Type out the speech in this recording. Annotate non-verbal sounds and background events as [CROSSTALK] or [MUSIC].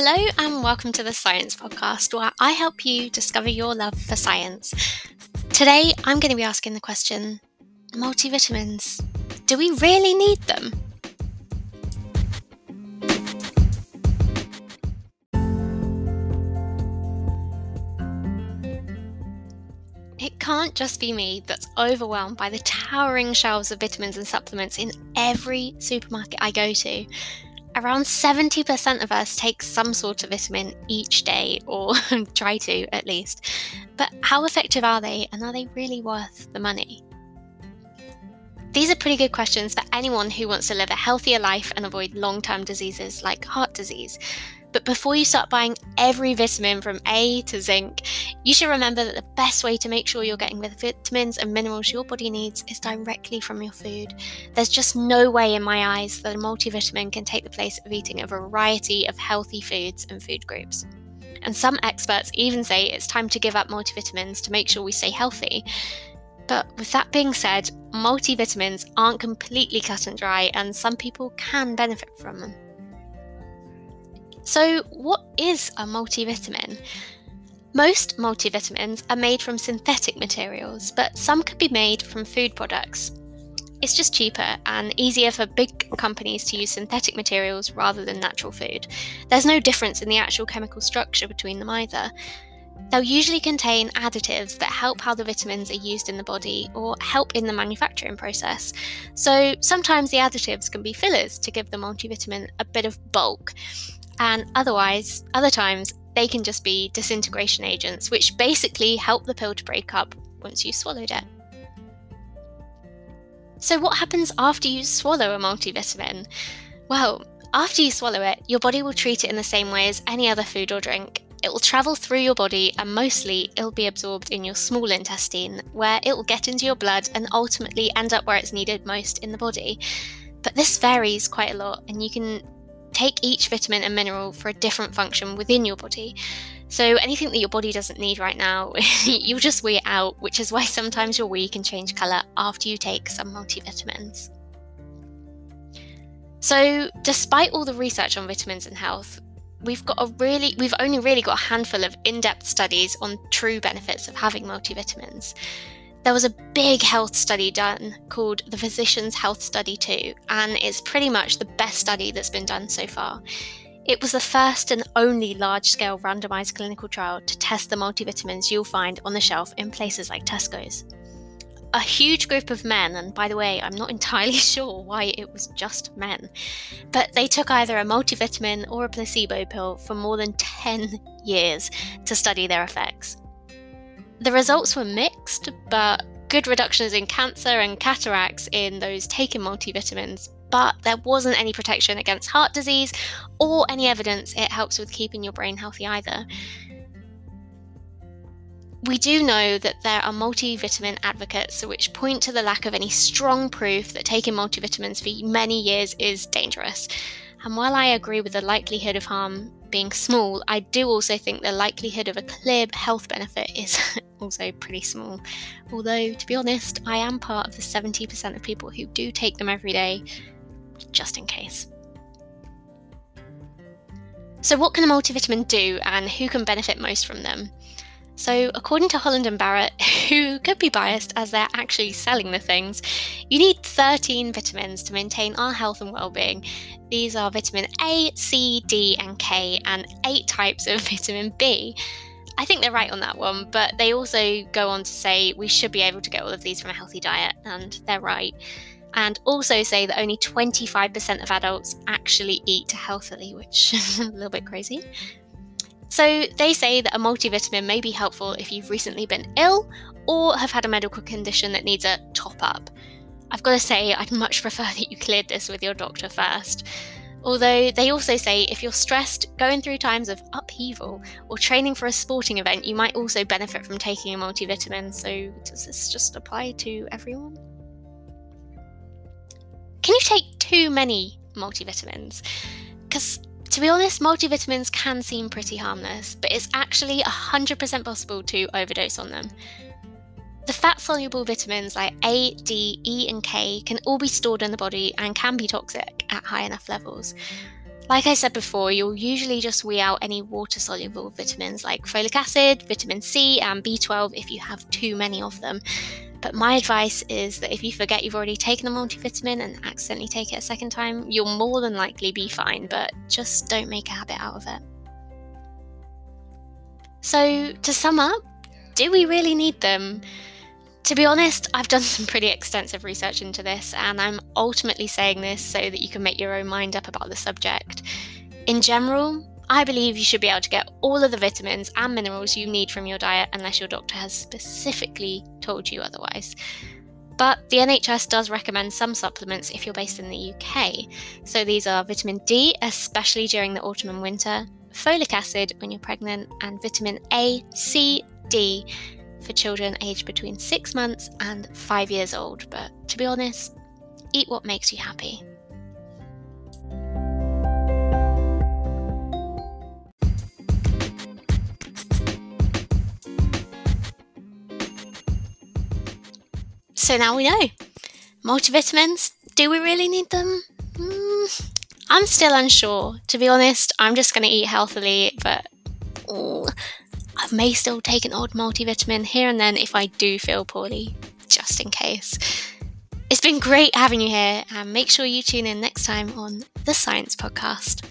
Hello, and welcome to the Science Podcast, where I help you discover your love for science. Today, I'm going to be asking the question multivitamins, do we really need them? It can't just be me that's overwhelmed by the towering shelves of vitamins and supplements in every supermarket I go to. Around 70% of us take some sort of vitamin each day, or [LAUGHS] try to at least. But how effective are they, and are they really worth the money? These are pretty good questions for anyone who wants to live a healthier life and avoid long term diseases like heart disease. But before you start buying every vitamin from A to zinc, you should remember that the best way to make sure you're getting the vitamins and minerals your body needs is directly from your food. There's just no way in my eyes that a multivitamin can take the place of eating a variety of healthy foods and food groups. And some experts even say it's time to give up multivitamins to make sure we stay healthy. But with that being said, multivitamins aren't completely cut and dry, and some people can benefit from them. So, what is a multivitamin? Most multivitamins are made from synthetic materials, but some could be made from food products. It's just cheaper and easier for big companies to use synthetic materials rather than natural food. There's no difference in the actual chemical structure between them either. They'll usually contain additives that help how the vitamins are used in the body or help in the manufacturing process. So sometimes the additives can be fillers to give the multivitamin a bit of bulk and otherwise, other times, they can just be disintegration agents, which basically help the pill to break up once you've swallowed it. So, what happens after you swallow a multivitamin? Well, after you swallow it, your body will treat it in the same way as any other food or drink. It will travel through your body and mostly it'll be absorbed in your small intestine, where it will get into your blood and ultimately end up where it's needed most in the body. But this varies quite a lot, and you can take each vitamin and mineral for a different function within your body. So anything that your body doesn't need right now, [LAUGHS] you'll just it out, which is why sometimes your wee can change colour after you take some multivitamins. So, despite all the research on vitamins and health, we've got a really we've only really got a handful of in-depth studies on true benefits of having multivitamins. There was a big health study done called the Physician's Health Study 2, and it's pretty much the best study that's been done so far. It was the first and only large scale randomized clinical trial to test the multivitamins you'll find on the shelf in places like Tesco's. A huge group of men, and by the way, I'm not [LAUGHS] entirely sure why it was just men, but they took either a multivitamin or a placebo pill for more than 10 years to study their effects. The results were mixed, but good reductions in cancer and cataracts in those taking multivitamins, but there wasn't any protection against heart disease or any evidence it helps with keeping your brain healthy either. We do know that there are multivitamin advocates which point to the lack of any strong proof that taking multivitamins for many years is dangerous. And while I agree with the likelihood of harm being small, I do also think the likelihood of a clear health benefit is [LAUGHS] also pretty small. Although, to be honest, I am part of the 70% of people who do take them every day, just in case. So, what can a multivitamin do, and who can benefit most from them? So, according to Holland and Barrett, [LAUGHS] who could be biased as they're actually selling the things, you need 13 vitamins to maintain our health and well-being. These are vitamin A, C, D, and K, and eight types of [LAUGHS] vitamin B. I think they're right on that one, but they also go on to say we should be able to get all of these from a healthy diet, and they're right. And also say that only 25% of adults actually eat healthily, which [LAUGHS] is a little bit crazy. So, they say that a multivitamin may be helpful if you've recently been ill or have had a medical condition that needs a top up. I've got to say, I'd much [LAUGHS] prefer that you cleared this with your doctor first. Although they also say if you're stressed, going through times of upheaval, or training for a sporting event, you might also benefit from taking a multivitamin. So, does this just apply to everyone? Can you take too many multivitamins? Because to be honest, multivitamins can seem pretty harmless, but it's actually 100% possible to overdose on them. The fat soluble vitamins like A, D, E, and K can all be stored in the body and can be toxic at high enough levels. Like I said before, you'll usually just wee out any water soluble vitamins like folic acid, vitamin C, and B12 if you have too many of them. But my advice is that if you forget you've already taken a multivitamin and accidentally take it a second time, you'll more than likely be fine, but just don't make a habit out of it. So, to sum up, do we really need them? To be honest, I've done [LAUGHS] some pretty extensive research into this, and I'm ultimately saying this so that you can make your own mind up about the subject. In general, I believe you should be able to get all of the vitamins and minerals you need from your diet unless your doctor has specifically told you otherwise. But the NHS does recommend some supplements if you're based in the UK. So these are vitamin D, especially during the autumn and winter, folic acid when you're pregnant, and vitamin A, C, D for children aged between six months and five years old. But to be honest, eat what makes you happy. So now we know. Multivitamins, do we really need them? Mm, I'm still unsure. To be honest, I'm just going to eat healthily, but I may still take an odd multivitamin here and then if I do feel poorly, just in case. It's been great having you here, and make sure you tune in next time on the Science Podcast.